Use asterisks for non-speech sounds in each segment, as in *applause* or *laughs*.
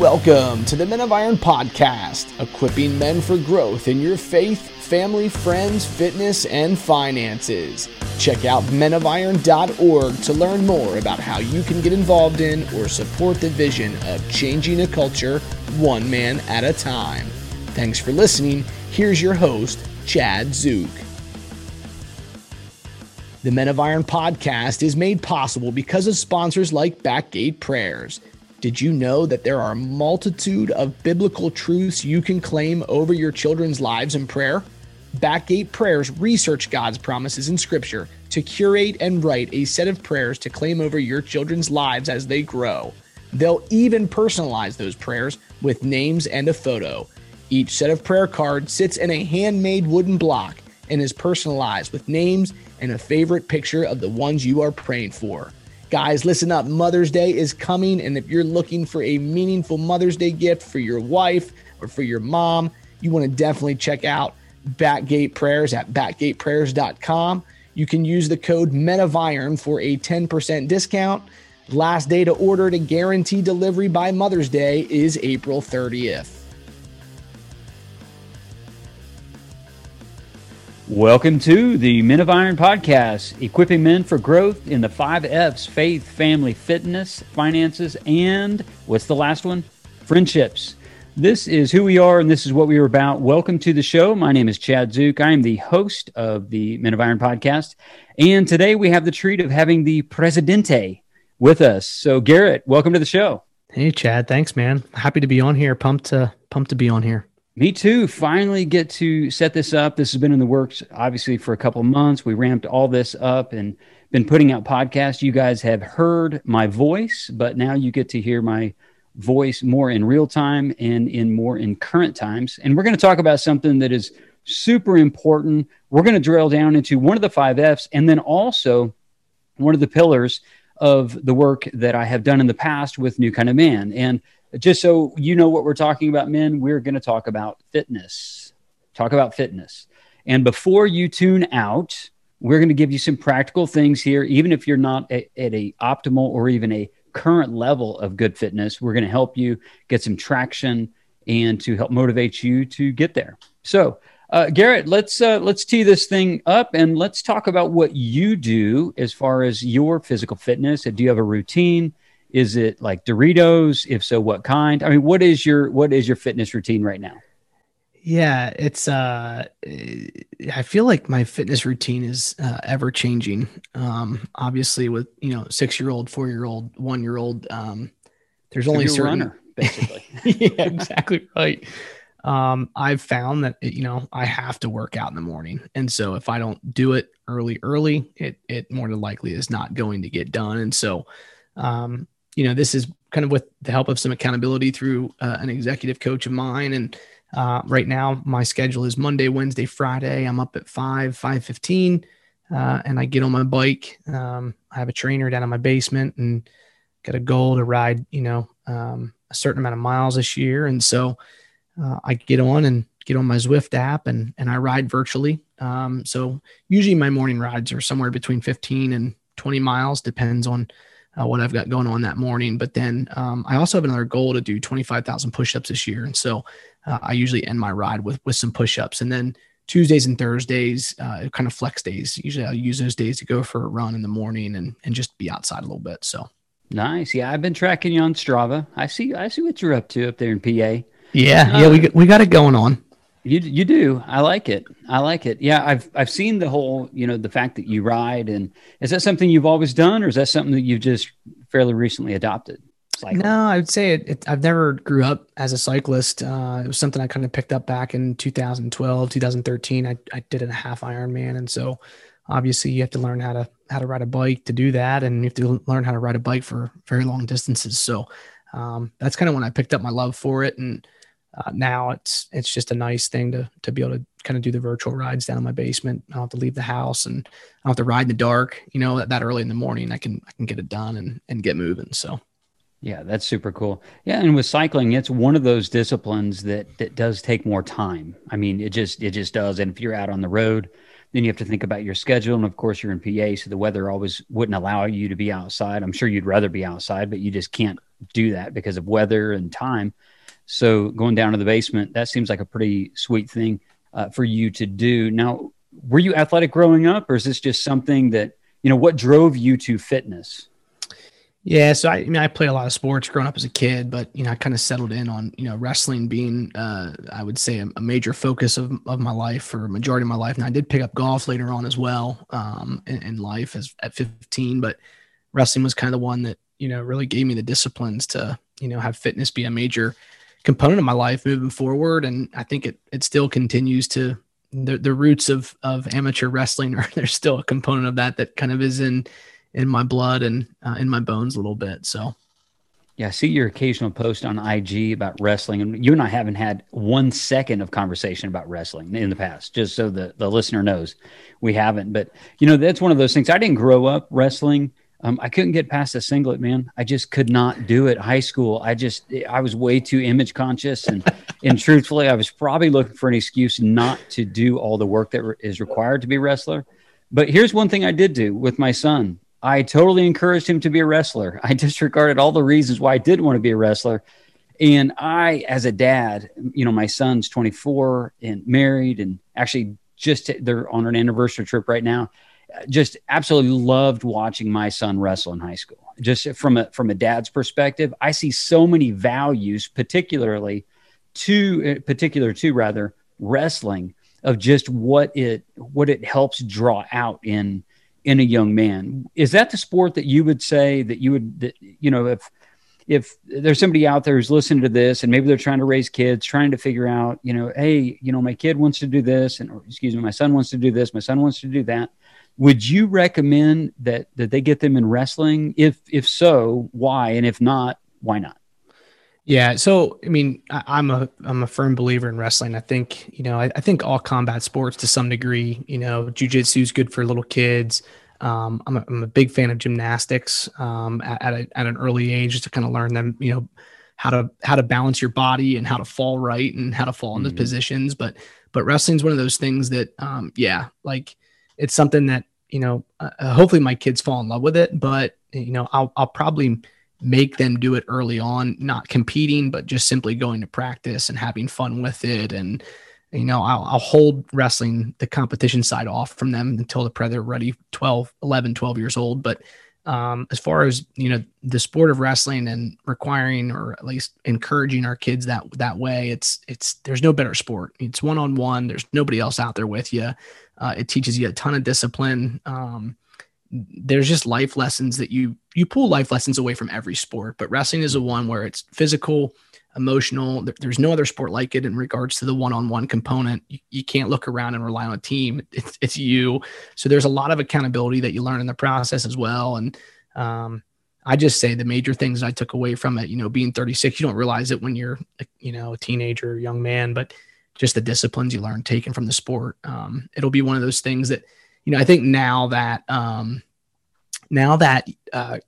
Welcome to the Men of Iron podcast, equipping men for growth in your faith, family, friends, fitness, and finances. Check out menofiron.org to learn more about how you can get involved in or support the vision of changing a culture one man at a time. Thanks for listening. Here's your host, Chad Zook. The Men of Iron podcast is made possible because of sponsors like Backgate Prayers. Did you know that there are a multitude of biblical truths you can claim over your children's lives in prayer? Backgate Prayers research God's promises in Scripture to curate and write a set of prayers to claim over your children's lives as they grow. They'll even personalize those prayers with names and a photo. Each set of prayer cards sits in a handmade wooden block and is personalized with names and a favorite picture of the ones you are praying for. Guys, listen up. Mother's Day is coming. And if you're looking for a meaningful Mother's Day gift for your wife or for your mom, you want to definitely check out Backgate Prayers at backgateprayers.com. You can use the code Men of Iron for a 10% discount. Last day to order to guarantee delivery by Mother's Day is April 30th. Welcome to the Men of Iron podcast, equipping men for growth in the five F's faith, family, fitness, finances, and what's the last one? Friendships. This is who we are and this is what we are about. Welcome to the show. My name is Chad Zook. I am the host of the Men of Iron podcast. And today we have the treat of having the Presidente with us. So, Garrett, welcome to the show. Hey, Chad. Thanks, man. Happy to be on here. Pumped to, pumped to be on here. Me too. Finally get to set this up. This has been in the works obviously for a couple months. We ramped all this up and been putting out podcasts. You guys have heard my voice, but now you get to hear my voice more in real time and in more in current times. And we're going to talk about something that is super important. We're going to drill down into one of the five F's and then also one of the pillars of the work that I have done in the past with New Kind of Man. And just so you know what we're talking about, men, we're going to talk about fitness. Talk about fitness. And before you tune out, we're going to give you some practical things here. Even if you're not a, at a optimal or even a current level of good fitness, we're going to help you get some traction and to help motivate you to get there. So, uh, Garrett, let's uh, let's tee this thing up and let's talk about what you do as far as your physical fitness. Do you have a routine? Is it like Doritos? If so, what kind? I mean, what is your what is your fitness routine right now? Yeah, it's uh I feel like my fitness routine is uh, ever changing. Um obviously with, you know, 6-year-old, 4-year-old, 1-year-old um there's only certain runner basically. *laughs* yeah, exactly right. Um I've found that you know, I have to work out in the morning. And so if I don't do it early early, it it more than likely is not going to get done. And so um you know, this is kind of with the help of some accountability through uh, an executive coach of mine. And uh, right now, my schedule is Monday, Wednesday, Friday. I'm up at five, five fifteen, uh, and I get on my bike. Um, I have a trainer down in my basement, and got a goal to ride, you know, um, a certain amount of miles this year. And so uh, I get on and get on my Zwift app, and and I ride virtually. Um, so usually my morning rides are somewhere between 15 and 20 miles, depends on uh, what I've got going on that morning. But then um, I also have another goal to do 25,000 push-ups this year, and so uh, I usually end my ride with with some push-ups, and then Tuesdays and Thursdays, uh, kind of flex days. Usually, I'll use those days to go for a run in the morning and and just be outside a little bit. So nice, yeah. I've been tracking you on Strava. I see, I see what you're up to up there in PA. Yeah, yeah, we we got it going on. You you do. I like it. I like it. Yeah, I've I've seen the whole, you know, the fact that you ride and is that something you've always done or is that something that you've just fairly recently adopted? Cycling? No, I would say it, it, I've never grew up as a cyclist. Uh, it was something I kind of picked up back in 2012, 2013. I, I did a half Ironman. And so obviously you have to learn how to, how to ride a bike to do that. And you have to learn how to ride a bike for very long distances. So um, that's kind of when I picked up my love for it. And, uh, now it's it's just a nice thing to to be able to kind of do the virtual rides down in my basement. I don't have to leave the house and I don't have to ride in the dark. You know, that, that early in the morning, I can I can get it done and and get moving. So. Yeah, that's super cool. Yeah, and with cycling, it's one of those disciplines that that does take more time. I mean, it just it just does. And if you're out on the road, then you have to think about your schedule. And of course, you're in PA, so the weather always wouldn't allow you to be outside. I'm sure you'd rather be outside, but you just can't do that because of weather and time. So going down to the basement, that seems like a pretty sweet thing uh, for you to do. Now, were you athletic growing up, or is this just something that, you know, what drove you to fitness? Yeah, so I, I, mean, I played a lot of sports growing up as a kid, but you know, I kind of settled in on you know wrestling being, uh, I would say, a, a, major focus of, of my life for a majority of my life. And I did pick up golf later on as well um, in, in life as at 15, but wrestling was kind of the one that you know really gave me the disciplines to you know have fitness be a major component of my life moving forward. And I think it it still continues to the the roots of of amateur wrestling are *laughs* there's still a component of that that kind of is in in my blood and uh, in my bones a little bit. So, yeah, I see your occasional post on IG about wrestling, and you and I haven't had one second of conversation about wrestling in the past. Just so the the listener knows, we haven't. But you know, that's one of those things. I didn't grow up wrestling. Um, I couldn't get past a singlet, man. I just could not do it. High school, I just I was way too image conscious, and and *laughs* truthfully, I was probably looking for an excuse not to do all the work that re- is required to be a wrestler. But here's one thing I did do with my son. I totally encouraged him to be a wrestler. I *laughs* disregarded all the reasons why I didn't want to be a wrestler. And I, as a dad, you know, my son's 24 and married and actually just they're on an anniversary trip right now. Just absolutely loved watching my son wrestle in high school. Just from a from a dad's perspective, I see so many values, particularly to uh, particular to rather wrestling of just what it what it helps draw out in in a young man. Is that the sport that you would say that you would, that, you know, if if there's somebody out there who's listening to this and maybe they're trying to raise kids, trying to figure out, you know, hey, you know, my kid wants to do this, and excuse me, my son wants to do this, my son wants to do that. Would you recommend that that they get them in wrestling? If if so, why? And if not, why not? Yeah, so I mean, I, am a I'm a firm believer in wrestling. I think you know, I, I think all combat sports to some degree. You know, jujitsu is good for little kids. Um, I'm, a, I'm a big fan of gymnastics um, at at, a, at an early age just to kind of learn them. You know, how to how to balance your body and how to fall right and how to fall into mm-hmm. positions. But but wrestling's one of those things that, um, yeah, like it's something that you know. Uh, uh hopefully, my kids fall in love with it. But you know, I'll I'll probably make them do it early on, not competing, but just simply going to practice and having fun with it. And, you know, I'll, I'll hold wrestling, the competition side off from them until the they're ready 12, 11, 12 years old. But um, as far as, you know, the sport of wrestling and requiring or at least encouraging our kids that, that way, it's, it's, there's no better sport. It's one-on-one. There's nobody else out there with you. Uh, it teaches you a ton of discipline. Um, there's just life lessons that you you pull life lessons away from every sport but wrestling is a one where it's physical emotional. There's no other sport like it in regards to the one-on-one component. You, can't look around and rely on a team. It's, it's you. So there's a lot of accountability that you learn in the process as well. And um, i just say the major things i took away from it you know being 36 you don't realize it when you're you know a teenager young man but just the disciplines you learn taken from the sport. Um, it'll be one of those things that you know, I think now that um, now that uh,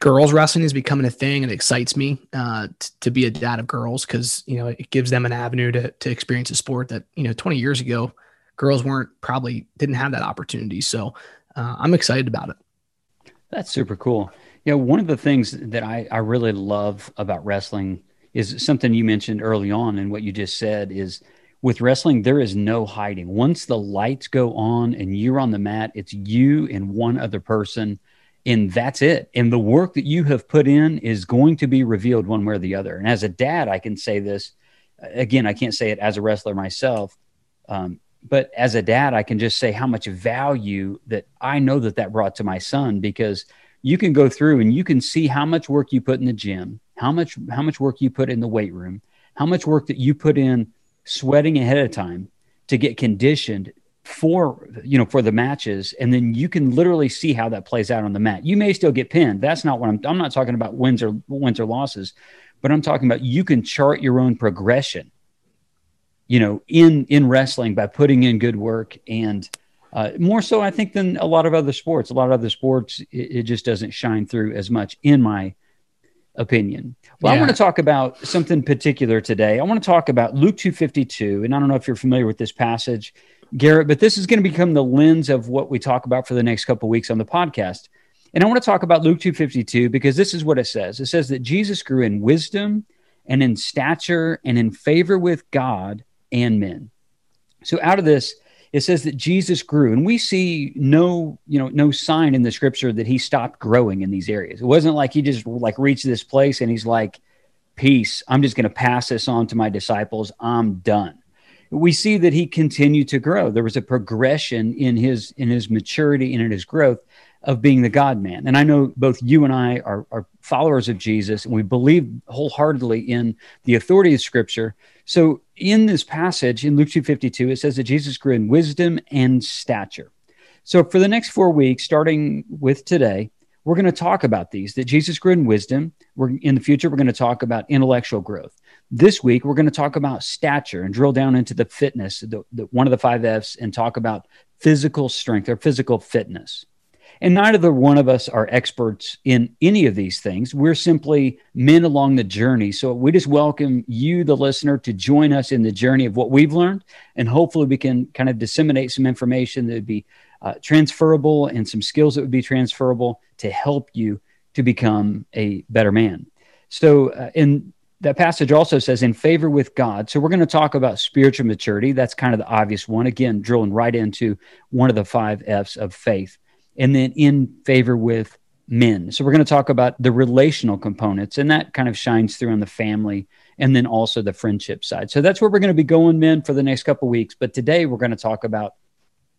girls wrestling is becoming a thing, and it excites me uh, t- to be a dad of girls because you know it gives them an avenue to to experience a sport that you know 20 years ago girls weren't probably didn't have that opportunity. So uh, I'm excited about it. That's super cool. You know, one of the things that I, I really love about wrestling is something you mentioned early on, and what you just said is with wrestling, there is no hiding. Once the lights go on and you're on the mat, it's you and one other person, and that's it. And the work that you have put in is going to be revealed one way or the other. And as a dad, I can say this again, I can't say it as a wrestler myself. Um, but as a dad, I can just say how much value that I know that that brought to my son because you can go through and you can see how much work you put in the gym, how much how much work you put in the weight room, how much work that you put in sweating ahead of time to get conditioned for you know for the matches and then you can literally see how that plays out on the mat you may still get pinned that's not what i'm i'm not talking about wins or wins or losses but i'm talking about you can chart your own progression you know in in wrestling by putting in good work and uh, more so i think than a lot of other sports a lot of other sports it, it just doesn't shine through as much in my opinion. Well, yeah. I want to talk about something particular today. I want to talk about Luke 252. And I don't know if you're familiar with this passage. Garrett, but this is going to become the lens of what we talk about for the next couple weeks on the podcast. And I want to talk about Luke 252 because this is what it says. It says that Jesus grew in wisdom and in stature and in favor with God and men. So out of this, it says that Jesus grew, and we see no, you know, no sign in the scripture that he stopped growing in these areas. It wasn't like he just like reached this place and he's like, "Peace, I'm just going to pass this on to my disciples. I'm done." We see that he continued to grow. There was a progression in his in his maturity and in his growth of being the God man. And I know both you and I are, are followers of Jesus, and we believe wholeheartedly in the authority of Scripture. So in this passage in Luke 252, it says that Jesus grew in wisdom and stature. So for the next four weeks, starting with today, we're going to talk about these that Jesus grew in wisdom. We're in the future, we're going to talk about intellectual growth. This week, we're going to talk about stature and drill down into the fitness, the, the, one of the five F's, and talk about physical strength or physical fitness. And neither one of us are experts in any of these things. We're simply men along the journey. So we just welcome you, the listener, to join us in the journey of what we've learned. And hopefully we can kind of disseminate some information that would be uh, transferable and some skills that would be transferable to help you to become a better man. So, uh, in that passage also says in favor with God. So we're going to talk about spiritual maturity. That's kind of the obvious one. Again, drilling right into one of the five F's of faith and then in favor with men. So we're going to talk about the relational components, and that kind of shines through on the family and then also the friendship side. So that's where we're going to be going, men, for the next couple weeks. But today we're going to talk about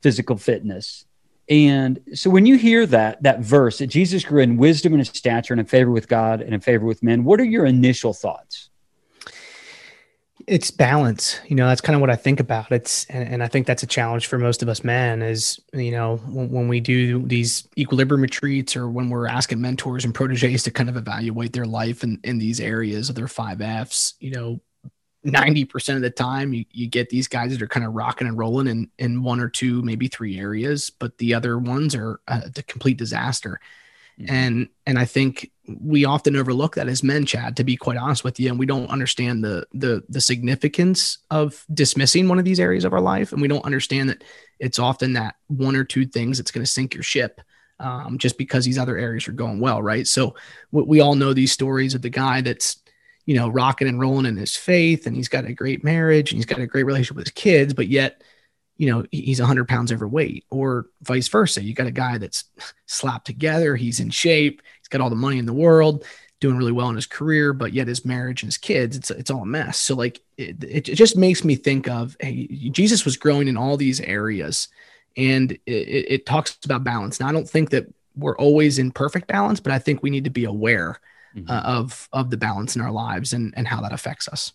physical fitness. And so when you hear that that verse that Jesus grew in wisdom and in stature and in favor with God and in favor with men, what are your initial thoughts? it's balance you know that's kind of what i think about it's and, and, i think that's a challenge for most of us men is you know when, when, we do these equilibrium retreats or when we're asking mentors and proteges to kind of evaluate their life in, in these areas of their five f's you know 90% of the time you, you get these guys that are kind of rocking and rolling in in one or two maybe three areas but the other ones are a, a complete disaster Mm-hmm. And and I think we often overlook that as men, Chad, to be quite honest with you. And we don't understand the the the significance of dismissing one of these areas of our life. And we don't understand that it's often that one or two things that's going to sink your ship. Um, just because these other areas are going well, right? So we all know these stories of the guy that's you know rocking and rolling in his faith, and he's got a great marriage, and he's got a great relationship with his kids, but yet you know, he's 100 pounds overweight, or vice versa. You got a guy that's slapped together, he's in shape, he's got all the money in the world, doing really well in his career, but yet his marriage and his kids, it's it's all a mess. So like, it, it just makes me think of, hey, Jesus was growing in all these areas, and it, it talks about balance. Now, I don't think that we're always in perfect balance, but I think we need to be aware mm-hmm. uh, of of the balance in our lives and and how that affects us.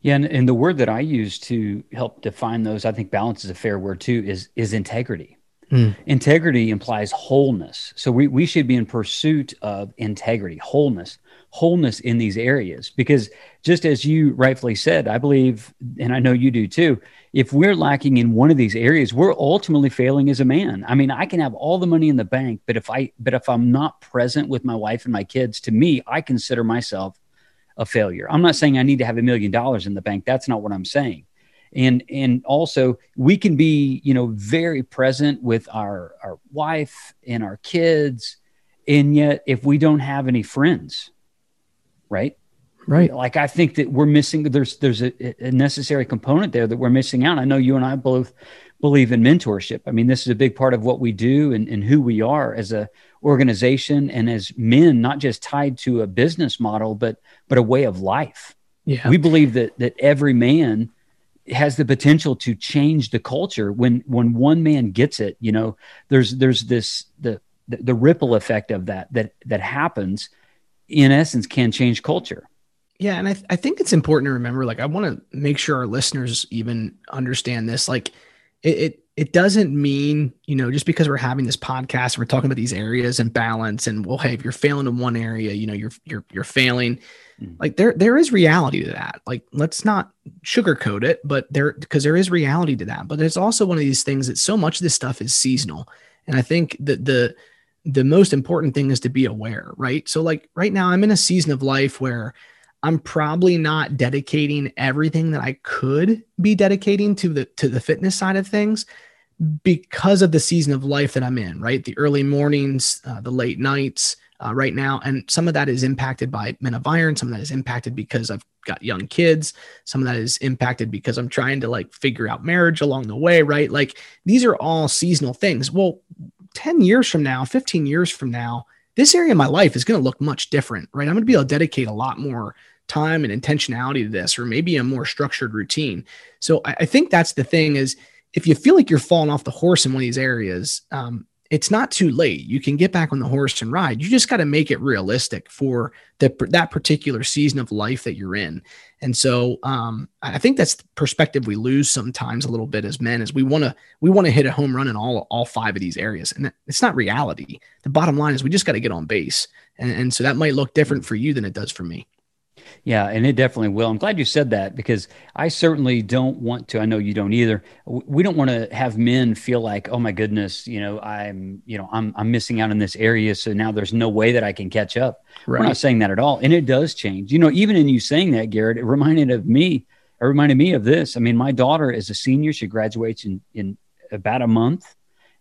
Yeah, and, and the word that I use to help define those, I think balance is a fair word too, is is integrity. Mm. Integrity implies wholeness. So we, we should be in pursuit of integrity, wholeness, wholeness in these areas. Because just as you rightfully said, I believe, and I know you do too, if we're lacking in one of these areas, we're ultimately failing as a man. I mean, I can have all the money in the bank, but if I but if I'm not present with my wife and my kids, to me, I consider myself a failure. I'm not saying I need to have a million dollars in the bank. That's not what I'm saying. And and also we can be, you know, very present with our our wife and our kids and yet if we don't have any friends, right? Right. Like I think that we're missing there's there's a, a necessary component there that we're missing out. I know you and I both believe in mentorship. I mean, this is a big part of what we do and, and who we are as a organization and as men, not just tied to a business model, but but a way of life. Yeah. We believe that that every man has the potential to change the culture when when one man gets it, you know, there's there's this the the, the ripple effect of that that that happens in essence can change culture. Yeah, and I, th- I think it's important to remember. Like, I want to make sure our listeners even understand this. Like, it, it it doesn't mean you know just because we're having this podcast we're talking about these areas and balance and well hey if you're failing in one area you know you're you're you're failing mm. like there there is reality to that like let's not sugarcoat it but there because there is reality to that but it's also one of these things that so much of this stuff is seasonal and i think that the the most important thing is to be aware right so like right now i'm in a season of life where I'm probably not dedicating everything that I could be dedicating to the to the fitness side of things because of the season of life that I'm in, right? The early mornings, uh, the late nights, uh, right now. And some of that is impacted by Men of Iron. Some of that is impacted because I've got young kids. Some of that is impacted because I'm trying to like figure out marriage along the way, right? Like these are all seasonal things. Well, 10 years from now, 15 years from now, this area of my life is going to look much different, right? I'm going to be able to dedicate a lot more time and intentionality to this, or maybe a more structured routine. So I, I think that's the thing is if you feel like you're falling off the horse in one of these areas, um, it's not too late. You can get back on the horse and ride. You just got to make it realistic for the, that particular season of life that you're in. And so um, I think that's the perspective we lose sometimes a little bit as men is we want to we want to hit a home run in all all five of these areas, and it's not reality. The bottom line is we just got to get on base, and, and so that might look different for you than it does for me. Yeah, and it definitely will. I'm glad you said that because I certainly don't want to. I know you don't either. We don't want to have men feel like, oh my goodness, you know, I'm, you know, I'm, I'm missing out in this area, so now there's no way that I can catch up. Right. We're not saying that at all, and it does change. You know, even in you saying that, Garrett, it reminded of me. It reminded me of this. I mean, my daughter is a senior; she graduates in in about a month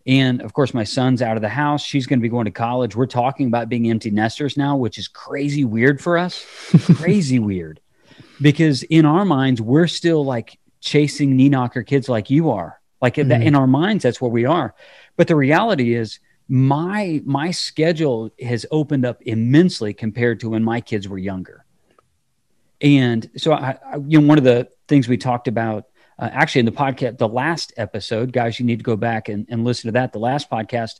and of course, my son's out of the house. She's going to be going to college. We're talking about being empty nesters now, which is crazy weird for us. *laughs* crazy weird. Because in our minds, we're still like chasing knee knocker kids like you are. Like mm-hmm. in our minds, that's where we are. But the reality is, my my schedule has opened up immensely compared to when my kids were younger. And so, I, I you know, one of the things we talked about uh, actually in the podcast, the last episode, guys, you need to go back and, and listen to that. The last podcast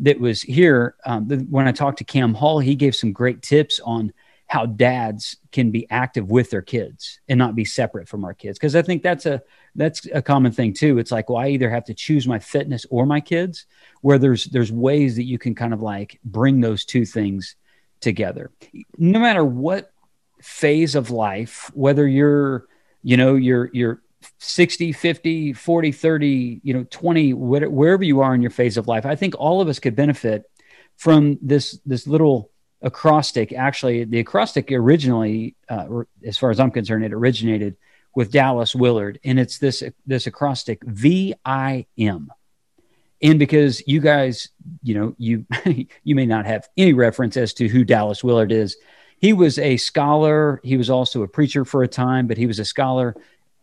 that was here, um, the, when I talked to Cam Hall, he gave some great tips on how dads can be active with their kids and not be separate from our kids. Cause I think that's a, that's a common thing too. It's like, well, I either have to choose my fitness or my kids where there's, there's ways that you can kind of like bring those two things together. No matter what phase of life, whether you're, you know, you're, you're 60 50 40 30 you know 20 wherever you are in your phase of life i think all of us could benefit from this this little acrostic. Actually the acrostic originally uh, as far as i'm concerned it originated with dallas willard and it's this this acrostic vim and because you guys you know you *laughs* you may not have any reference as to who dallas willard is. He was a scholar. He was also a preacher for a time but he was a scholar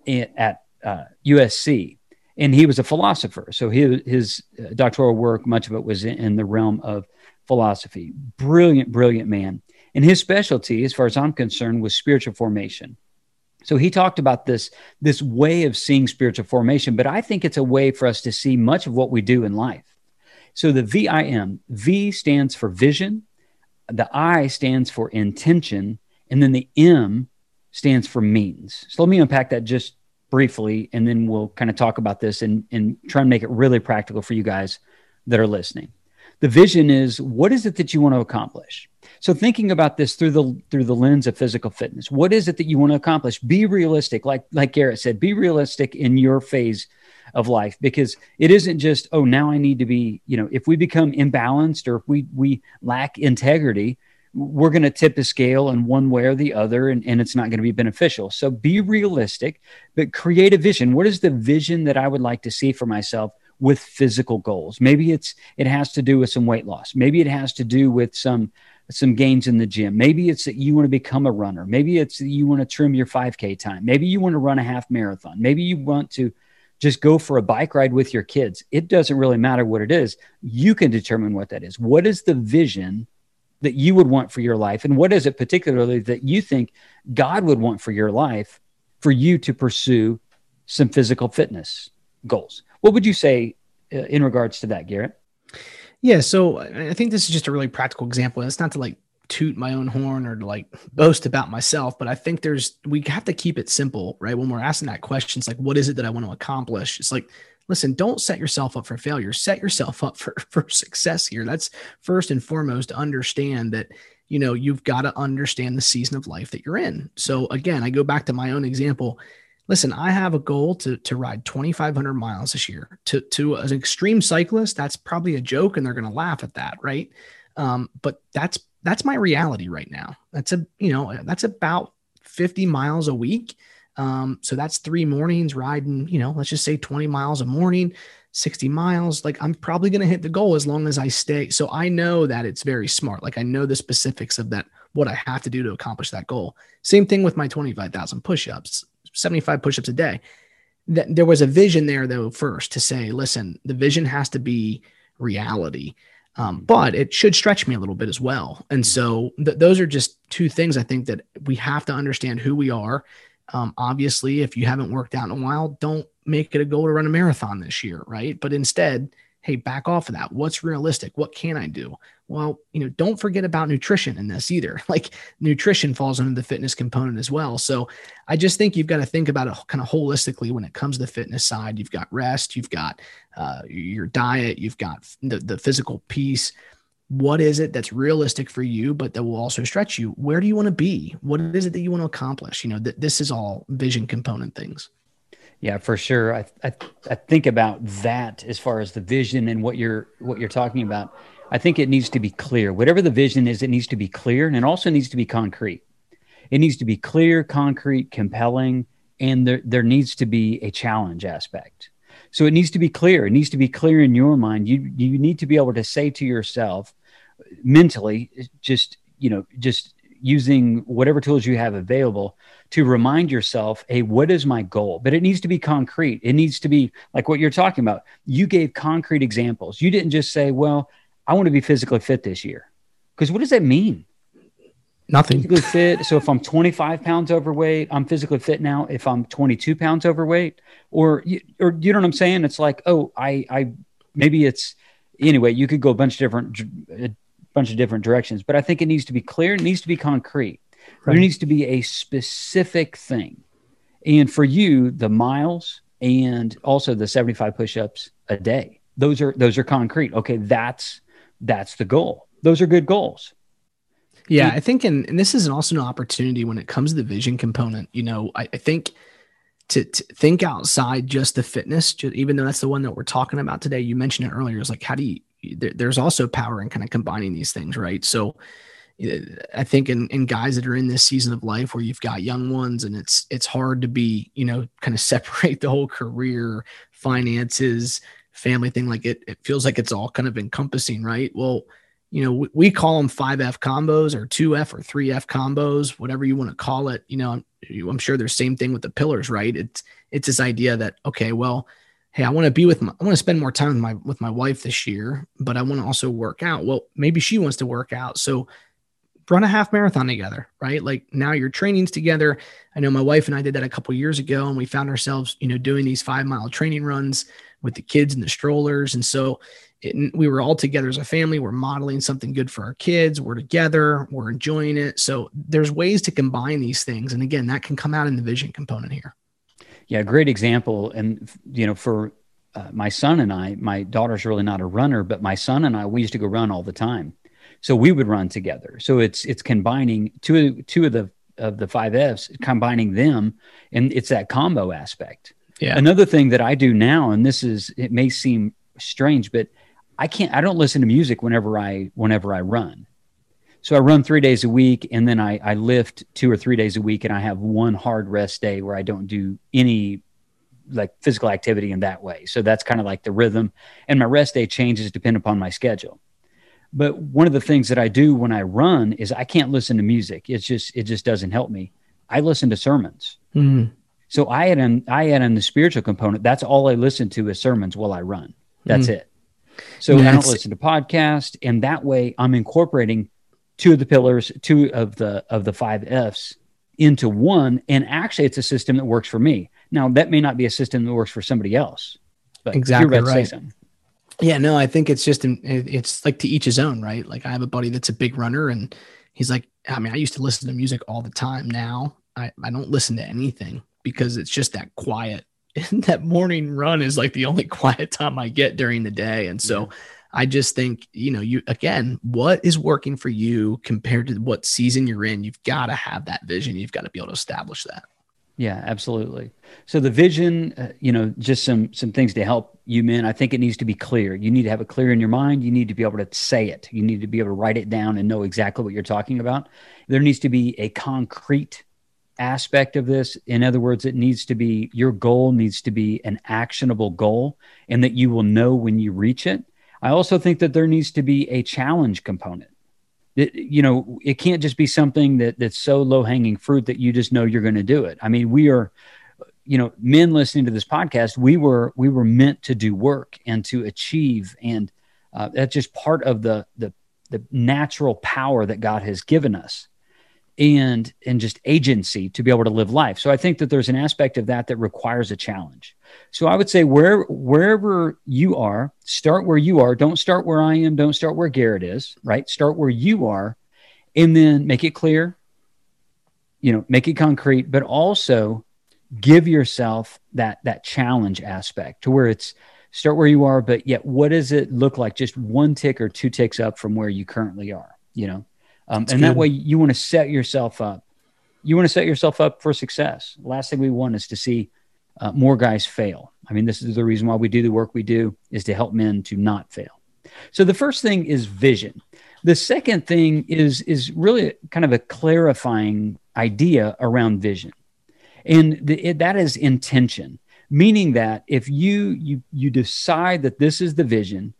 at uh, USC, and he was a philosopher. So his, his doctoral work, much of it was in the realm of philosophy. Brilliant, brilliant man. And his specialty, as far as I'm concerned, was spiritual formation. So he talked about this, this way of seeing spiritual formation, but I think it's a way for us to see much of what we do in life. So the VIM, V stands for vision, the I stands for intention, and then the M stands for means. So let me unpack that just briefly, and then we'll kind of talk about this and, and try and make it really practical for you guys that are listening. The vision is what is it that you want to accomplish? So thinking about this through the through the lens of physical fitness, what is it that you want to accomplish? Be realistic, like like Garrett said, be realistic in your phase of life because it isn't just oh now I need to be you know if we become imbalanced or if we we lack integrity, we're going to tip the scale in one way or the other, and, and it's not going to be beneficial. So be realistic, but create a vision. What is the vision that I would like to see for myself? with physical goals? Maybe it's it has to do with some weight loss. Maybe it has to do with some some gains in the gym. Maybe it's that you want to become a runner. Maybe it's that you want to trim your 5k time. Maybe you want to run a half marathon. Maybe you want to just go for a bike ride with your kids. It doesn't really matter what it is. You can determine what that is. What is the vision that you would want for your life? And what is it particularly that you think God would want for your life for you to pursue some physical fitness goals? What would you say uh, in regards to that, Garrett? Yeah, so I think this is just a really practical example. It's not to like toot my own horn or to like boast about myself, but I think there's we have to keep it simple, right? When we're asking that question, it's like, what is it that I want to accomplish? It's like listen, don't set yourself up for failure. Set yourself up for, *laughs* for success here. That's first and foremost to understand that, you know, you've got to understand the season of life that you're in. So again, I go back to my own example. Listen, I have a goal to, to ride 2,500 miles this year. To, to an extreme cyclist, that's probably a joke and they're going to laugh at that. Right. Um, but that's, that's my reality right now. That's a, you know, that's about 50 miles a week. Um, so that's three mornings riding, you know, let's just say 20 miles a morning, 60 miles. Like I'm probably going to hit the goal as long as I stay. So I know that it's very smart. Like I know the specifics of that, what I have to do to accomplish that goal. Same thing with my 25,000 push ups, 75 push ups a day. That there was a vision there though, first to say, listen, the vision has to be reality. Um, but it should stretch me a little bit as well. And so th- those are just two things I think that we have to understand who we are. Um, obviously, if you haven't worked out in a while, don't make it a goal to run a marathon this year, right? But instead, hey, back off of that. What's realistic? What can I do? Well, you know, don't forget about nutrition in this either. *laughs* Like nutrition falls under the fitness component as well. So I just think you've got to think about it kind of holistically when it comes to the fitness side. You've got rest, you've got uh, your diet, you've got the, the physical piece. What is it that's realistic for you, but that will also stretch you? Where do you want to be? What is it that you want to accomplish? You know, th- this is all vision component things. Yeah, for sure. I, I I think about that as far as the vision and what you're what you're talking about. I think it needs to be clear. Whatever the vision is, it needs to be clear and it also needs to be concrete. It needs to be clear, concrete, compelling, and there there needs to be a challenge aspect. So it needs to be clear. It needs to be clear in your mind. You you need to be able to say to yourself mentally, just you know, just using whatever tools you have available to remind yourself, hey, what is my goal? But it needs to be concrete. It needs to be like what you're talking about. You gave concrete examples. You didn't just say, well, I want to be physically fit this year. Because what does that mean? Nothing. Physically fit. So if I'm 25 pounds overweight, I'm physically fit now. If I'm 22 pounds overweight, or or you know what I'm saying? It's like, oh, I I maybe it's anyway. You could go a bunch of different a bunch of different directions, but I think it needs to be clear. It needs to be concrete. Right. There needs to be a specific thing. And for you, the miles and also the 75 push-ups a day. Those are those are concrete. Okay, that's that's the goal. Those are good goals. Yeah, I think, and, and this is also an opportunity when it comes to the vision component. You know, I, I think to, to, think outside just the fitness, just, even though that's the one that we're talking about today. You mentioned it earlier. It's like, how do you, there, there's also power in kind of combining these things, right? So eh, I think in, in guys that are in this season of life where you've got young ones and it's, it's hard to be, you know, kind of *laughs* separate the whole career, finances, family thing like it it feels like it's all kind of encompassing right well you know we, we call them 5f combos or 2f or 3f combos whatever you want to call it you know I'm, I'm sure there's same thing with the pillars right it's it's this idea that okay well hey i want to be with my i want to spend more time with my with my wife this year but i want to also work out well maybe she wants to work out so run a half marathon together, right? Like now your trainings together. I know my wife and I did that a couple years ago, and we found ourselves, you know, doing these five mile training runs with the kids and the strollers. And so it, we were all together as a family. We're modeling something good for our kids. We're together. We're enjoying it. So there's ways to combine these things. And again, that can come out in the vision component here. Yeah, great example. And, you know, for uh, my son and I, my daughter's really not a runner, but my son and I, we used to go run all the time. So we would run together. So it's it's combining two two of the of the five Fs, combining them, and it's that combo aspect. Yeah. Another thing that I do now, and this is it may seem strange, but I can't I don't listen to music whenever I whenever I run. So I run three days a week and then I, I lift two or three days a week and I have one hard rest day where I don't do any like physical activity in that way. So that's kind of like the rhythm. And my rest day changes depending upon my schedule. But one of the things that I do when I run is I can't listen to music. It's just it just doesn't help me. I listen to sermons. Mm. So I add in I add in the spiritual component. That's all I listen to is sermons while I run. That's mm. it. So I don't listen to podcasts, and that way I'm incorporating two of the pillars, two of the of the five Fs into one. And actually, it's a system that works for me. Now that may not be a system that works for somebody else. But exactly right. Yeah, no, I think it's just it's like to each his own, right? Like I have a buddy that's a big runner, and he's like, I mean, I used to listen to music all the time. Now I I don't listen to anything because it's just that quiet. And *laughs* that morning run is like the only *laughs* quiet time I get during the day. And so yeah. I just think, you know, you again, what is working for you compared to what season you're in? You've got to have that vision. You've got to be able to establish that. Yeah, absolutely. So the vision, uh, you know, just some some things to help you men. I think it needs to be clear. You need to have it clear in your mind. You need to be able to say it. You need to be able to write it down and know exactly what you're talking about. There needs to be a concrete aspect of this. In other words, it needs to be your goal needs to be an actionable goal and that you will know when you reach it. I also think that there needs to be a challenge component. It, you know, it can't just be something that that's so low hanging fruit that you just know you're going to do it. I mean, we are, you know, men listening to this podcast, we were we were meant to do work and to achieve, and uh, that's just part of the the the natural power that God has given us and and just agency to be able to live life. So I think that there's an aspect of that that requires a challenge. So I would say where wherever you are, start where you are. Don't start where I am. Don't start where Garrett is. Right. Start where you are, and then make it clear. You know, make it concrete, but also give yourself that that challenge aspect to where it's start where you are, but yet what does it look like? Just one tick or two ticks up from where you currently are. You know, um, and good. that way you want to set yourself up. You want to set yourself up for success. last thing we want is to see uh, more guys fail. I mean, this is the reason why we do the work we do is to help men to not fail. So the first thing is vision. The second thing is is really kind of a clarifying idea around vision, and the, it, that is intention. Meaning that if you you you decide that this is the vision,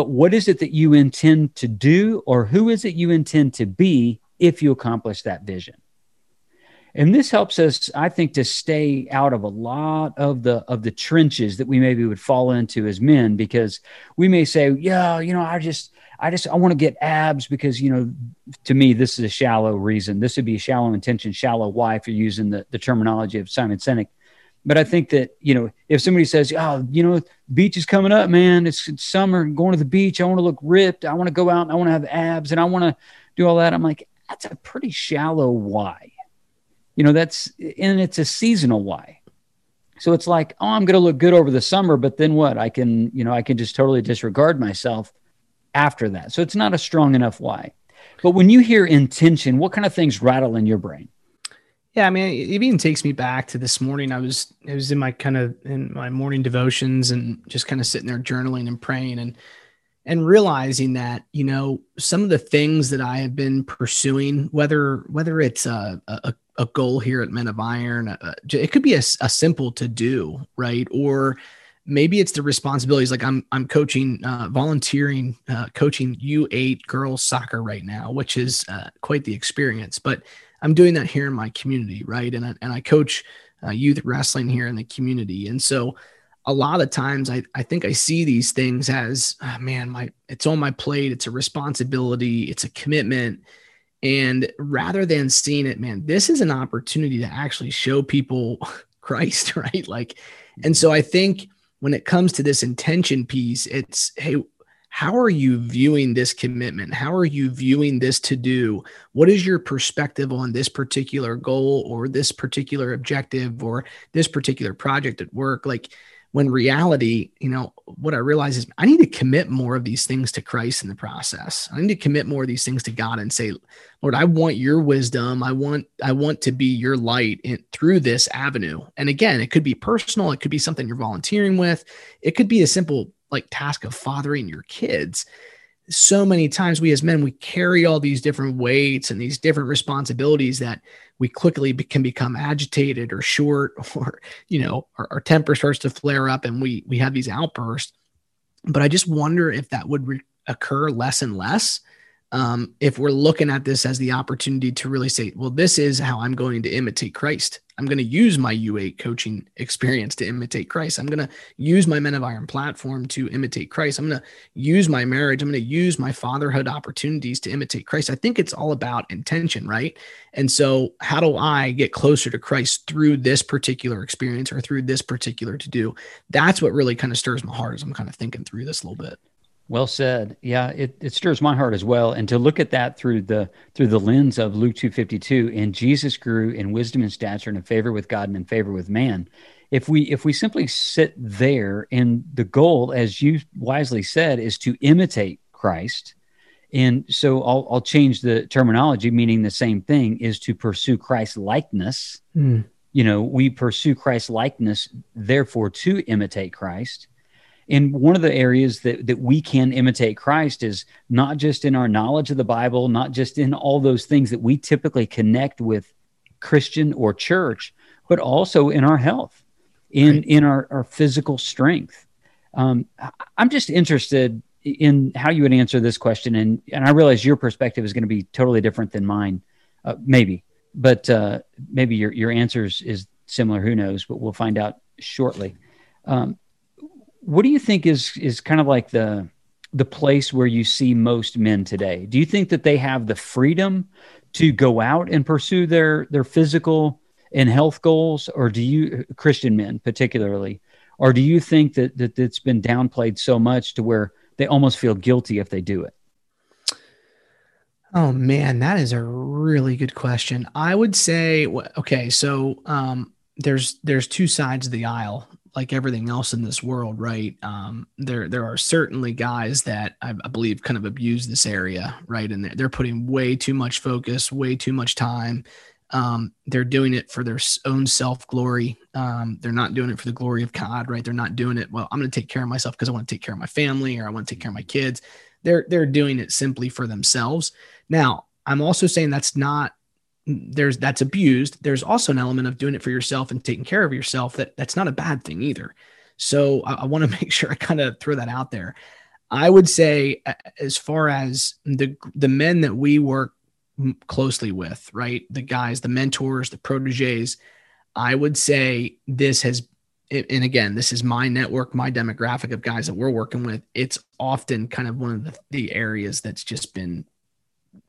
but what is it that you intend to do, or who is it you intend to be if you accomplish that vision? And this helps us, I think, to stay out of a lot of the of the trenches that we maybe would fall into as men, because we may say, "Yeah, you know, I just, I just, I want to get abs because, you know, to me, this is a shallow reason. This would be a shallow intention, shallow why, if you're using the, the terminology of Simon Sinek. But I think that, you know, if somebody says, oh, you know, beach is coming up, man, it's, it's summer, going to the beach. I want to look ripped. I want to go out and I want to have abs and I want to do all that. I'm like, that's a pretty shallow why. You know, that's, and it's a seasonal why. So it's like, oh, I'm going to look good over the summer, but then what? I can, you know, I can just totally disregard myself after that. So it's not a strong enough why. But when you hear intention, what kind of things rattle in your brain? Yeah, I mean, it even takes me back to this morning. I was I was in my kind of in my morning devotions and just kind of sitting there journaling and praying and and realizing that you know some of the things that I have been pursuing, whether whether it's a a, a goal here at Men of Iron, uh, it could be a, a simple to do, right? Or maybe it's the responsibilities. Like I'm I'm coaching, uh, volunteering, uh, coaching U8 girls soccer right now, which is uh, quite the experience, but I'm doing that here in my community, right? And I, and I coach uh, youth wrestling here in the community, and so a lot of times I, I think I see these things as oh, man, my it's on my plate, it's a responsibility, it's a commitment. And rather than seeing it, man, this is an opportunity to actually show people *laughs* Christ, *laughs* right? Like, and so I think when it comes to this intention piece, it's hey, how are you viewing this commitment? How are you viewing this to do? What is your perspective on this particular goal or this particular objective or this particular project at work? Like, when reality, you know, what I realize is I need to commit more of these things to Christ in the process. I need to commit more of these things to God and say, Lord, I want your wisdom. I want, I want to be your light in, through this avenue. And again, it could be personal. It could be something you're volunteering with. It could be a simple like task of fathering your kids. So many times we as men we carry all these different weights and these different responsibilities that we quickly be, can become agitated or short *laughs* or you know our, our, temper starts to flare up and we we have these outbursts. But i just wonder if that would re- occur less and less um, if we're looking at this as the opportunity to really say, well, this is how I'm going to imitate Christ. I'm going to use my U8 coaching experience to imitate Christ. I'm going to use my Men of Iron platform to imitate Christ. I'm going to use my marriage. I'm going to use my fatherhood opportunities to imitate Christ. I think it's all about intention, right? And so, how do I get closer to Christ through this particular experience or through this particular to do? That's what really kind of stirs my heart as I'm kind of thinking through this a little bit. Well said. Yeah, it, it stirs my heart as well. And to look at that through the through the lens of Luke two fifty two, and Jesus grew in wisdom and stature and in favor with God and in favor with man. If we if we simply sit there, and the goal, as you wisely said, is to imitate Christ. And so I'll, I'll change the terminology, meaning the same thing, is to pursue Christ likeness. Mm. You know, we pursue Christ likeness, therefore to imitate Christ and one of the areas that, that we can imitate Christ is not just in our knowledge of the Bible, not just in all those things that we typically connect with Christian or church, but also in our health, in right. in our, our physical strength. Um, I'm just interested in how you would answer this question, and and I realize your perspective is going to be totally different than mine, uh, maybe, but uh, maybe your your answers is similar. Who knows? But we'll find out shortly. Um, what do you think is is kind of like the the place where you see most men today? Do you think that they have the freedom to go out and pursue their their physical and health goals, or do you Christian men particularly, or do you think that that it's been downplayed so much to where they almost feel guilty if they do it? Oh man, that is a really good question. I would say okay, so um, there's there's two sides of the aisle like everything else in this world, right? Um, there there are certainly guys that I, I, believe kind of abuse this area, right? And they're, they're putting way too much focus, way too much time. Um, they're doing it for their own self glory. Um, they're not doing it for the glory of God, right? They're not doing it. Well, I'm going to take care of myself because I want to take care of my family or I want to take care of my kids. They're they're doing it simply for themselves. Now, I'm also saying that's not there's that's abused. There's also an element of doing it for yourself and taking care of yourself that that's not a bad thing either. So i, I want to *laughs* make sure i kind of throw that out there. I would say as far as the the men that we work closely with right the guys the mentors the proteges i would say this has and again this is my network my demographic of guys that we're working with it's often kind of one of the, the areas that's just been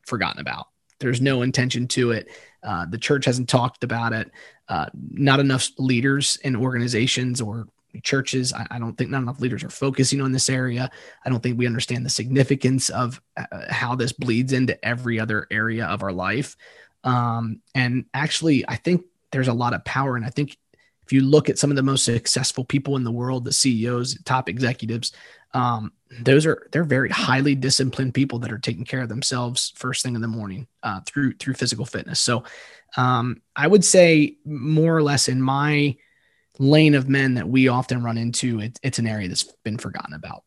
forgotten about there's no intention to it. Uh, the church hasn't talked about it. Uh, not enough leaders in organizations or churches. I, I, don't think not enough leaders are focusing on this area. I don't think we understand the significance of uh, how this bleeds into every other area of our life. Um, and actually, I think there's a lot of power. And I think if you look at some of the most successful people in the world, the CEOs, top executives, um, those are they're very highly disciplined people that are taking care of themselves first thing in the morning uh, through through physical fitness. So um, I would say more or less in my lane of men that we often run into, it, it's an area that's been forgotten about.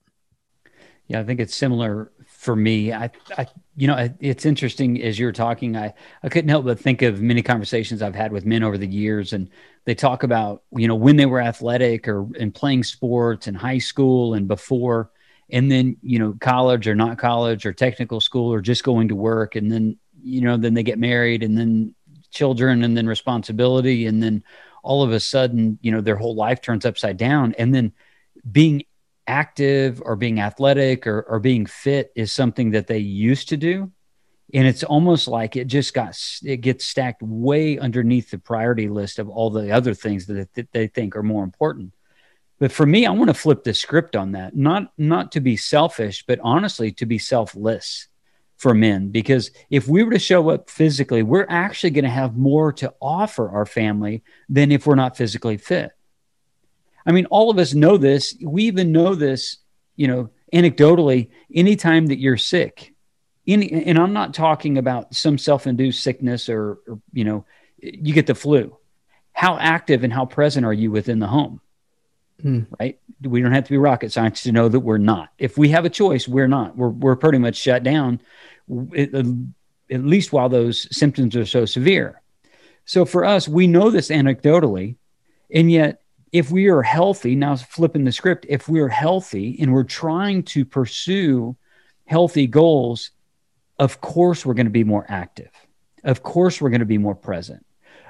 Yeah, I think it's similar for me. I, I, you know, it's interesting as you're talking. I, I couldn't help but think of many conversations I've had with men over the years, and they talk about, you know, when they were athletic or in playing sports in high school and before, and then you know college or not college or technical school or just going to work and then you know then they get married and then children and then responsibility and then all of a sudden you know their whole life turns upside down. And then being active or being athletic or, or being fit is something that they used to do. And it's almost like it just got it gets stacked way underneath the priority list of all the other things that, that they think are more important but for me, I want to flip the script on that. Not not to be selfish, but honestly to be selfless for men because if we were to show up physically, we're actually going to have more to offer our family than if we're not physically fit. I mean, all of us know this. We even know this, you know, anecdotally, anytime that you're sick. Any, and I'm not talking about some self-induced sickness or, or you know, you get the flu. How active and how present are you within the home? Mm. Right? We don't have to be rocket scientists to know that we're not. If we have a choice, we're not. We're we're pretty much shut down, at, at least while those symptoms are so severe. So for us, we know this anecdotally, and yet if we are healthy, now flipping the script, if we're healthy and we're trying to pursue healthy goals, of course we're going to be more active. Of course we're going to be more present.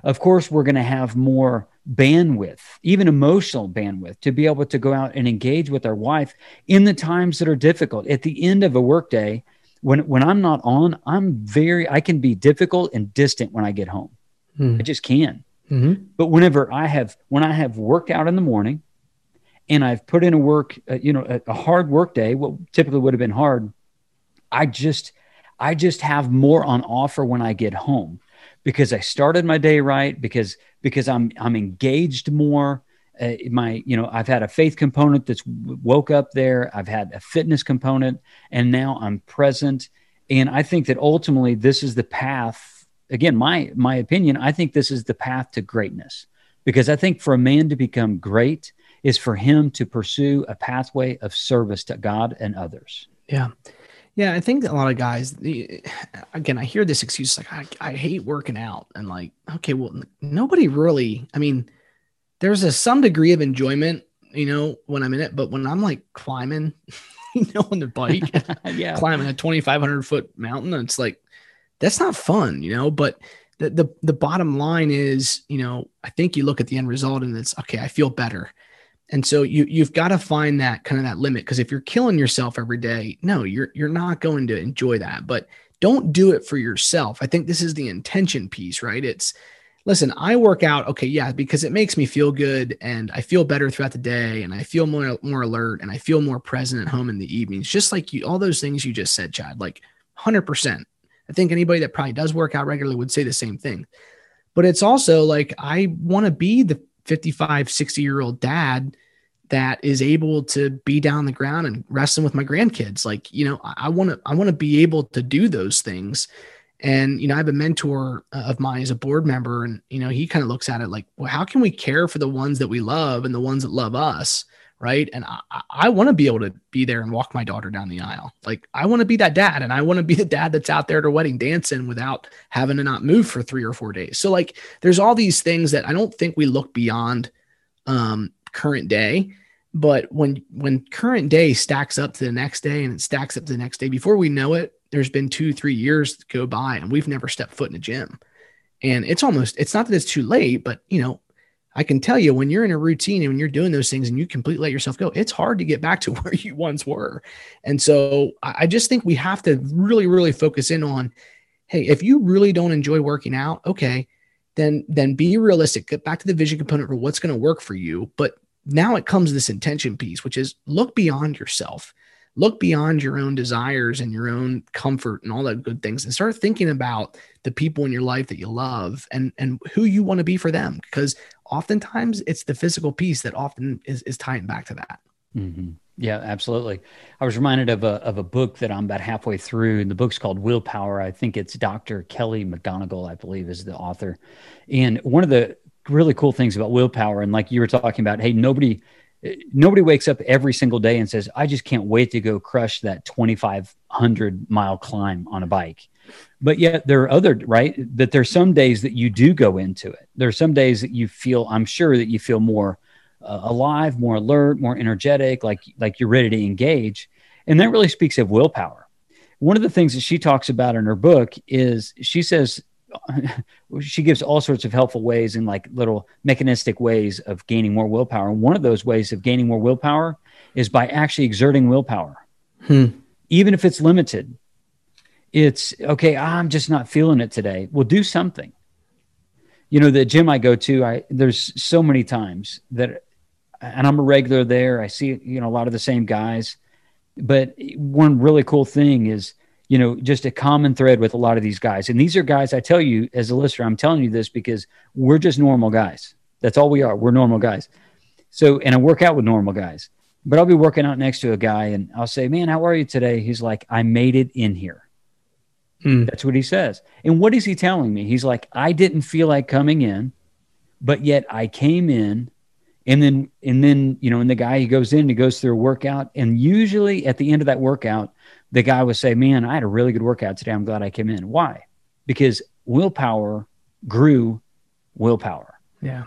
Of course we're going to have more bandwidth, even emotional bandwidth, to be able to go out and engage with our wife in the times that are difficult. At the end of a workday, when when I'm not on, I'm very I can be difficult and distant when I get home. Mm. I just can. Mm-hmm. But whenever I have when I have worked out in the morning, and I've put in a work, uh, you know, a, a hard work day, what typically would have been hard, I just I just have more on offer when I get home because I started my day right because because I'm I'm engaged more. Uh, my you know I've had a faith component that's woke up there. I've had a fitness component, and now I'm present. And I think that ultimately this is the path. Again, my my opinion. I think this is the path to greatness because I think for a man to become great is for him to pursue a pathway of service to God and others. Yeah. Yeah, I think a lot of guys, again, I hear this excuse like, I, I hate working out. And like, okay, well, nobody really, I mean, there's a some degree of enjoyment, you know, when I'm in it, but when I'm like climbing, *laughs* you know, on the bike, *laughs* yeah, climbing a 2,500 foot mountain, it's like, that's not fun, you know, but the, the, the bottom line is, you know, I think you look at the end result and it's, okay, I feel better and so you you've got to find that kind of that limit because if you're killing yourself every day, no, you're you're not going to enjoy that. But don't do it for yourself. I think this is the intention piece, right? It's listen, I work out, okay, yeah, because it makes me feel good and I feel better throughout the day and I feel more more alert and I feel more present at home in the evenings. Just like you all those things you just said, Chad, like 100%. I think anybody that probably does work out regularly would say the same thing. But it's also like I want to be the 55, 60 year old dad that is able to be down the ground and wrestling with my grandkids. Like, you know, I want to, I want to be able to do those things. And, you know, I have a mentor uh, of mine as a board member and, you know, he kind of looks at it like, well, how can we care for the ones that we love and the ones that love us? Right. And I, I want to be able to be there and walk my daughter down the aisle. Like I want to be that dad and I want to be *laughs* the dad that's out there at her wedding dancing without having to not move for three or four days. So like there's all these things that I don't think we look beyond um, current day. But when when current day stacks up to the next day and it stacks up to the next day, before we know it, there's been two, three years go by and we've never stepped foot in a gym. And it's almost, it's not that it's too late, but you know, I can tell you when you're in a routine and when you're doing those things and you completely let yourself go, it's hard to get back to *laughs* where you once were. And so I just think we have to really, really focus in on, hey, if you really don't enjoy working out, okay, then then be realistic. Get back to the vision component for what's going to work for you. But now it comes this intention piece, which is look beyond yourself look beyond your own desires and your own comfort and all that good things and start thinking about the people in your life that you love and and who you want to be for them because oftentimes it's the physical piece that often is, is tying back to that mm-hmm. yeah absolutely i was reminded of a, of a book that i'm about halfway through and the book's called willpower i think it's dr kelly mcgonigal i believe is the author and one of the really cool things about willpower and like you were talking about hey nobody nobody wakes up every single day and says, I just can't wait to go crush that 2,500 mile climb on a bike. But yet there are other, right? That there's some days that you do go into it. There are some days that you feel, I'm sure that you feel more uh, alive, more alert, more energetic, like, like you're ready to engage. And that really speaks of willpower. One of the things that she talks about in her book is she says *laughs* she gives all sorts of helpful ways and like little mechanistic ways of gaining more willpower. And one of those ways of gaining more willpower is by actually exerting willpower, hmm. even if it's limited. It's okay. I'm just not feeling it today. Well, do something. You know, the gym I go to, I there's so many times that, and I'm a regular there. I see you know a lot of the same guys, but one really cool thing is you know, just a common thread with a lot of these guys. And these are guys, I tell you as a listener, I'm telling you this because we're just normal guys. That's all we are. We're normal guys. So, and I work out with normal guys, but I'll be working out next to a guy and I'll say, man, how are you today? He's like, I made it in here. Hmm. That's what he says. And what is he telling me? He's like, I didn't feel like coming in, but yet I came in and then, and then, you know, and the guy, he goes in, he goes through a workout. And usually at the end of that workout, the guy would say, Man, I had a really good workout today. I'm glad I came in. Why? Because willpower grew willpower. Yeah.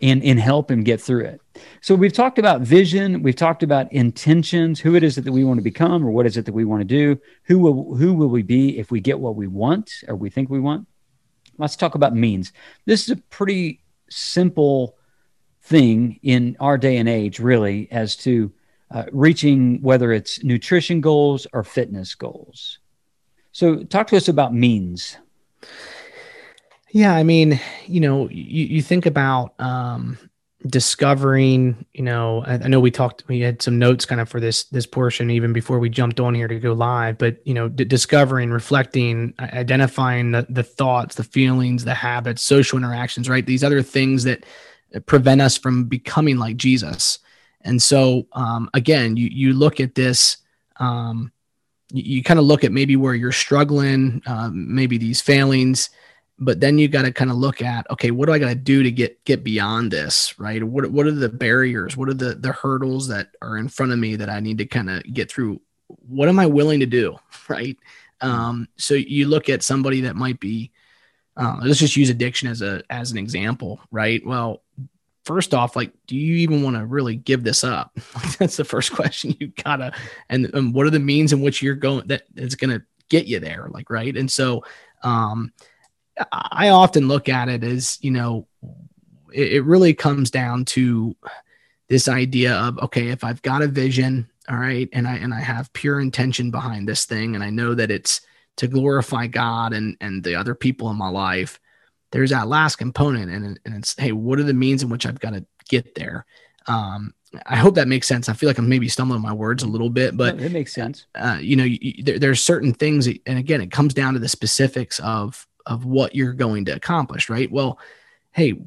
And, and help him get through it. So we've talked about vision, we've talked about intentions, who it is that we want to become, or what is it that we want to do, who will who will we be if we get what we want or we think we want. Let's talk about means. This is a pretty simple thing in our day and age, really, as to uh, reaching whether it's nutrition goals or fitness goals. So, talk to us about means. Yeah, I mean, you know, you, you think about um, discovering. You know, I, I, know we talked, we had some notes kind of for this this portion even before we jumped on here to go live. But you know, d- discovering, reflecting, identifying the, the thoughts, the feelings, the habits, social interactions, right? These other things that prevent us from becoming like Jesus. And so, um, again, you you look at this, um, you, you kind of look at maybe where you're struggling, um, maybe these failings, but then you got to kind of look at, okay, what do I got to do to get get beyond this, right? What what are the barriers? What are the the hurdles that are in front of me that I need to kind of get through what am I willing to do? *laughs* Right. Um, so you look at somebody that might be, uh, let's just use addiction as a as an example, right? Well, first off, like, do you even want to really give this up? *laughs* That's the first *laughs* question you gotta. And, and what are the means in which you're going that is going to get you there? Like, right. And so, um, I often look at it as you know, it, it really comes down to this idea of okay, if I've got a vision, all right, and I and I have pure intention behind this thing, and I know that it's to glorify God and and the other people in my life there's that last component and, and it's hey what are the means in which i've got to get there? Um, i hope that makes sense. I feel like i'm maybe stumbling my words a little bit but it makes sense. uh, you know you, there, there's certain things and again it comes down to the specifics of of what you're going to accomplish right? Well hey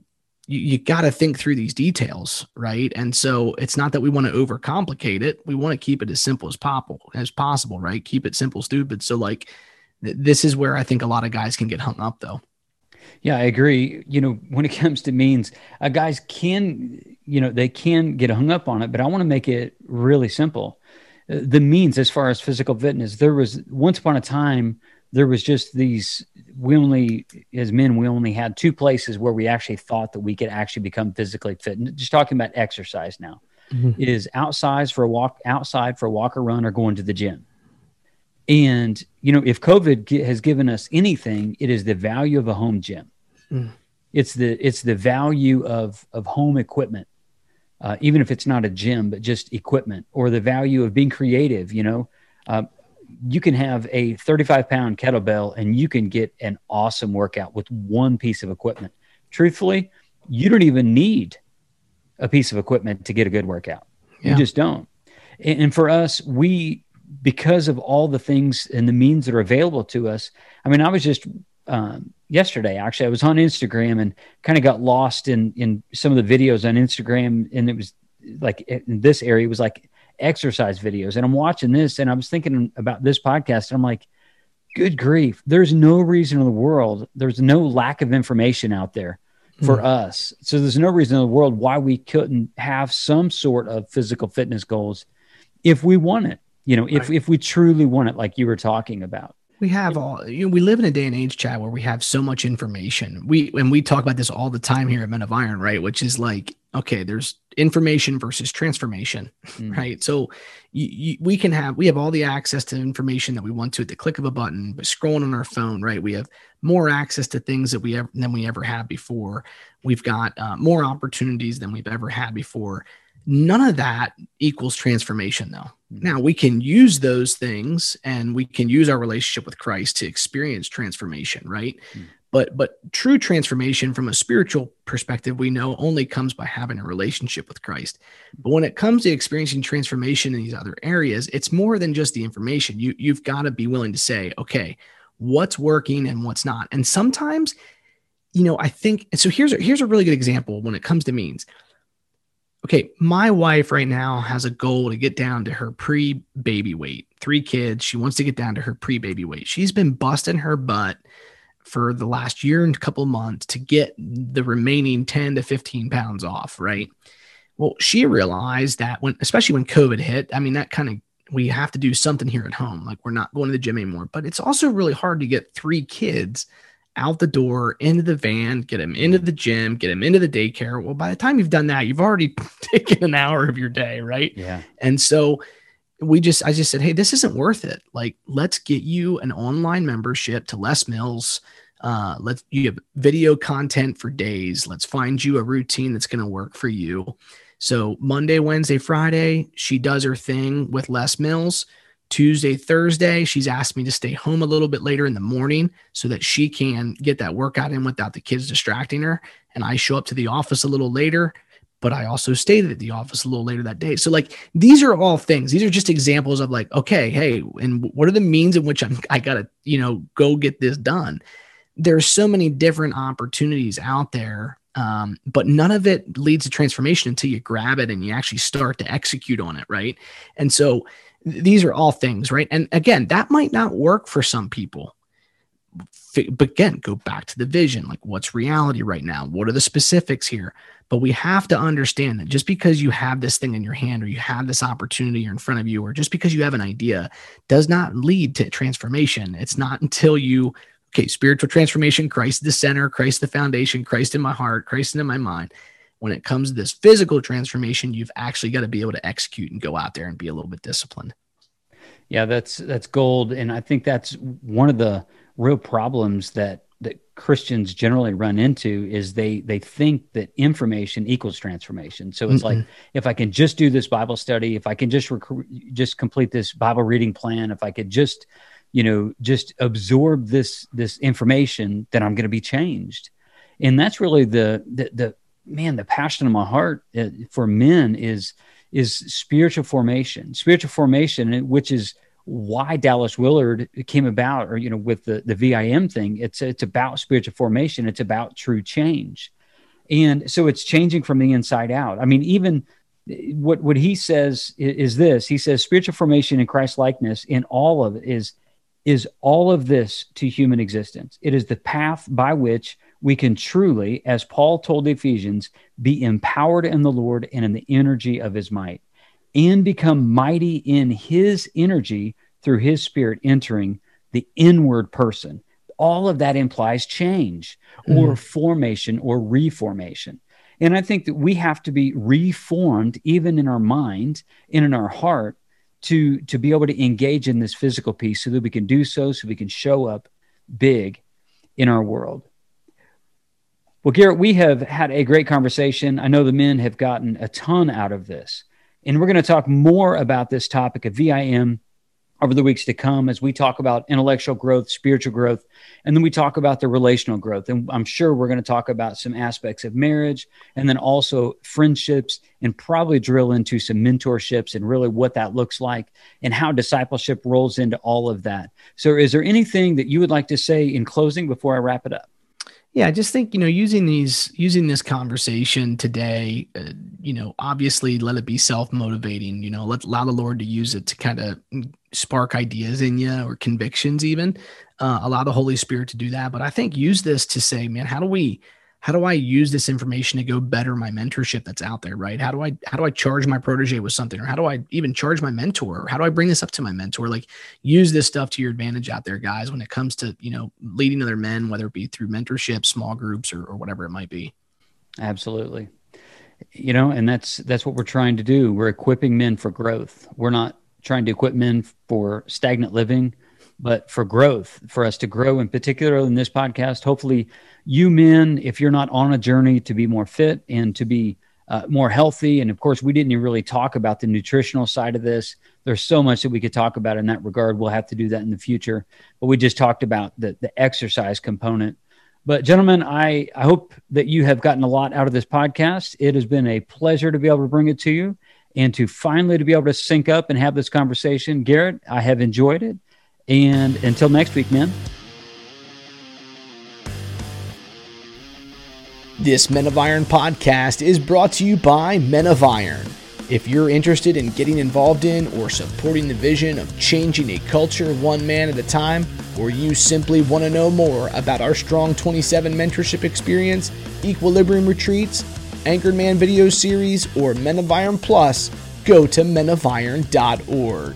you, you got to think through these details right? And so it's not that we want to overcomplicate it. We want to keep it as simple as possible as possible right? Keep it simple stupid. So like th- this is where i think a lot of guys can get hung up though. Yeah, I agree. You know, when it *laughs* comes to means, uh, guys can, you know, they can get hung up on it, but I want to make it really simple. Uh, the means, as far as physical fitness, there was once upon a time, there was just these, we only, as men, we only had two places where we actually thought that we could actually become physically fit. And just talking about exercise now mm-hmm. is outside for a walk, outside for a walk or run or going to the gym. And you know, if COVID has given us anything, it is the value of a home gym. Mm. It's the it's the value of of home equipment, uh, even if it's not a gym, but just equipment, or the value of being creative. You know, uh, you can have a 35 pound kettlebell and you can get an awesome workout with one piece of equipment. Truthfully, you don't even need a piece of equipment to get a good workout. Yeah. You just don't. And, and for us, we because of all the things and the means that are available to us. I mean, I was just um, yesterday actually. I was on Instagram and kind of got lost in in some of the videos on Instagram, and it was like in this area it was like exercise videos, and I'm watching this, and I was thinking about this podcast, and I'm like, good grief, there's no reason in the world, there's no lack of information out there for mm. us. So there's no reason in the world why we couldn't have some sort of physical fitness goals if we want it you know if, right. if we truly want it like you were talking about we have all you know we live in a day and age Chad where we have so much information we and we talk about this all the time here at men of iron right which is like okay there's information versus transformation mm. right so you, you, we can have we have all the access to information that we want to at the click of a button but scrolling on our phone right we have more access to things that we ever than we ever had before we've got uh, more opportunities than we've ever had before None of that equals transformation, though. Mm-hmm. Now, we can use those things and we can use our relationship with Christ to experience transformation, right? Mm-hmm. But but true transformation from a spiritual perspective, we know only comes by having a relationship with Christ. But when it comes to experiencing transformation in these other areas, it's more than just the information. You you've got to be willing to say, okay, what's working and what's not. And sometimes, you know, I think so here's a, here's a really good example when it comes to means okay, my wife right now has a goal to get down to her pre baby weight. Three kids. She wants to get down to her pre baby weight. She's been busting her butt for the last year and a couple months to get the remaining 10 to 15 pounds off, right? Well, she realized that when, especially when COVID hit, I mean, that kind of, we have to do something here at home. Like we're not going to the gym anymore, but it's also really hard to get three kids out the door, into the van, get them into the gym, get them into the daycare. Well, by the time you've done that, you've already *laughs* taken an hour of your day, right? Yeah. And so we just, I just said, hey, this isn't worth it. Like, let's get you an online membership to Les Mills. Uh, let's you have video content for days. Let's find you a routine that's going to work for you. So Monday, Wednesday, Friday, she does her thing with Les Mills. Tuesday, Thursday, she's asked me to stay home a little bit later in the morning so that she can get that workout in without the kids distracting her. And I show up to the office a little later, but I also stayed at the office a little later that day. So, like, these are all things. These are just examples of like, okay, hey, and what are the means in which I'm I gotta, you know, go get this done. There's so many different opportunities out there um, but none of it leads to transformation until you grab it and you actually start to execute on it right and so these are all things, right? And again, that might not work for some people. But again, go back to the vision. Like, what's reality right now? What are the specifics here? But we have to understand that just because you have this thing in your hand or you have this opportunity in front of you, or just because you have an idea, does not lead to transformation. It's not until you, okay, spiritual transformation, Christ the center, Christ the foundation, Christ in my heart, Christ in my mind. When it comes to this physical transformation, you've actually got to be able to execute and go out there and be a little bit disciplined. Yeah, that's that's gold, and I think that's one of the real problems that that Christians generally run into is they they think that information equals transformation. So it's mm like if I can just do this Bible study, if I can just rec- just complete this Bible reading plan, if I could just you know just absorb this this information, then I'm going to be changed. And that's really the the, the man the passion of my heart uh, for men is is spiritual formation. Spiritual formation, which is why Dallas Willard came about, or you know, with the the VIM thing. It's it's about spiritual formation. It's about true change, and so it's changing from the inside out. I mean, even eh, what what he says is, is this. He says spiritual formation in Christ likeness in all of it is is all of this to human existence. It is the path by which we can truly, as Paul told the Ephesians, be empowered in the Lord and in the energy of his might, and become mighty in his energy through his spirit entering the inward person. All of that implies change or mm. formation or reformation. And I think that we have to be reformed even in our mind and in our heart to, to be able to engage in this physical piece so that we can do so, so we can show up big in our world. Well, Garrett, we have had a great conversation. I know the men have gotten a ton out of this. And we're going to talk more about this topic of VIM over the weeks to come as we talk about intellectual growth, spiritual growth, and then we talk about the relational growth. And I'm sure we're going to talk about some aspects of marriage and then also friendships and probably drill into some mentorships and really what that looks like and how discipleship rolls into all of that. So, is there anything that you would like to say in closing before I wrap it up? Yeah, I just think you know using these using this conversation today, uh, you know, obviously let it be self motivating. You know, let allow the Lord to use it to kind of spark ideas in you or convictions, even uh, allow the Holy Spirit to do that. But I think use this to say, man, how do we how do I use this information to go better my mentorship that's out there, right? How do I how do I charge my protege with something, or how do I even charge my mentor? Or how do I bring this up to my mentor? Like use this stuff to your advantage out there, guys, when it comes to you know leading other men, whether it be through mentorship, small groups, or, or whatever it might be. Absolutely, you know, and that's that's what we're trying to do. We're equipping men for growth. We're not trying to equip men for stagnant living but for growth, for us to grow, in particular in this podcast. Hopefully, you men, if you're not on a journey to be more fit and to be uh, more healthy, and of course, we didn't really talk about the nutritional side of this. There's so much that we could talk about in that regard. We'll have to do that in the future, but we just talked about the the exercise component. But gentlemen, I, I hope that you have gotten a lot out of this podcast. It has been a pleasure to be able to bring it to you and to finally to be able to sync up and have this conversation. Garrett, I have enjoyed it. And until next week, man. This Men of Iron podcast is brought to you by Men of Iron. If you're interested in getting involved in or supporting the vision of changing a culture one man at a time, or you simply want to know more about our Strong 27 mentorship experience, Equilibrium retreats, Anchored Man video series, or Men of Iron Plus, go to menofiron.org.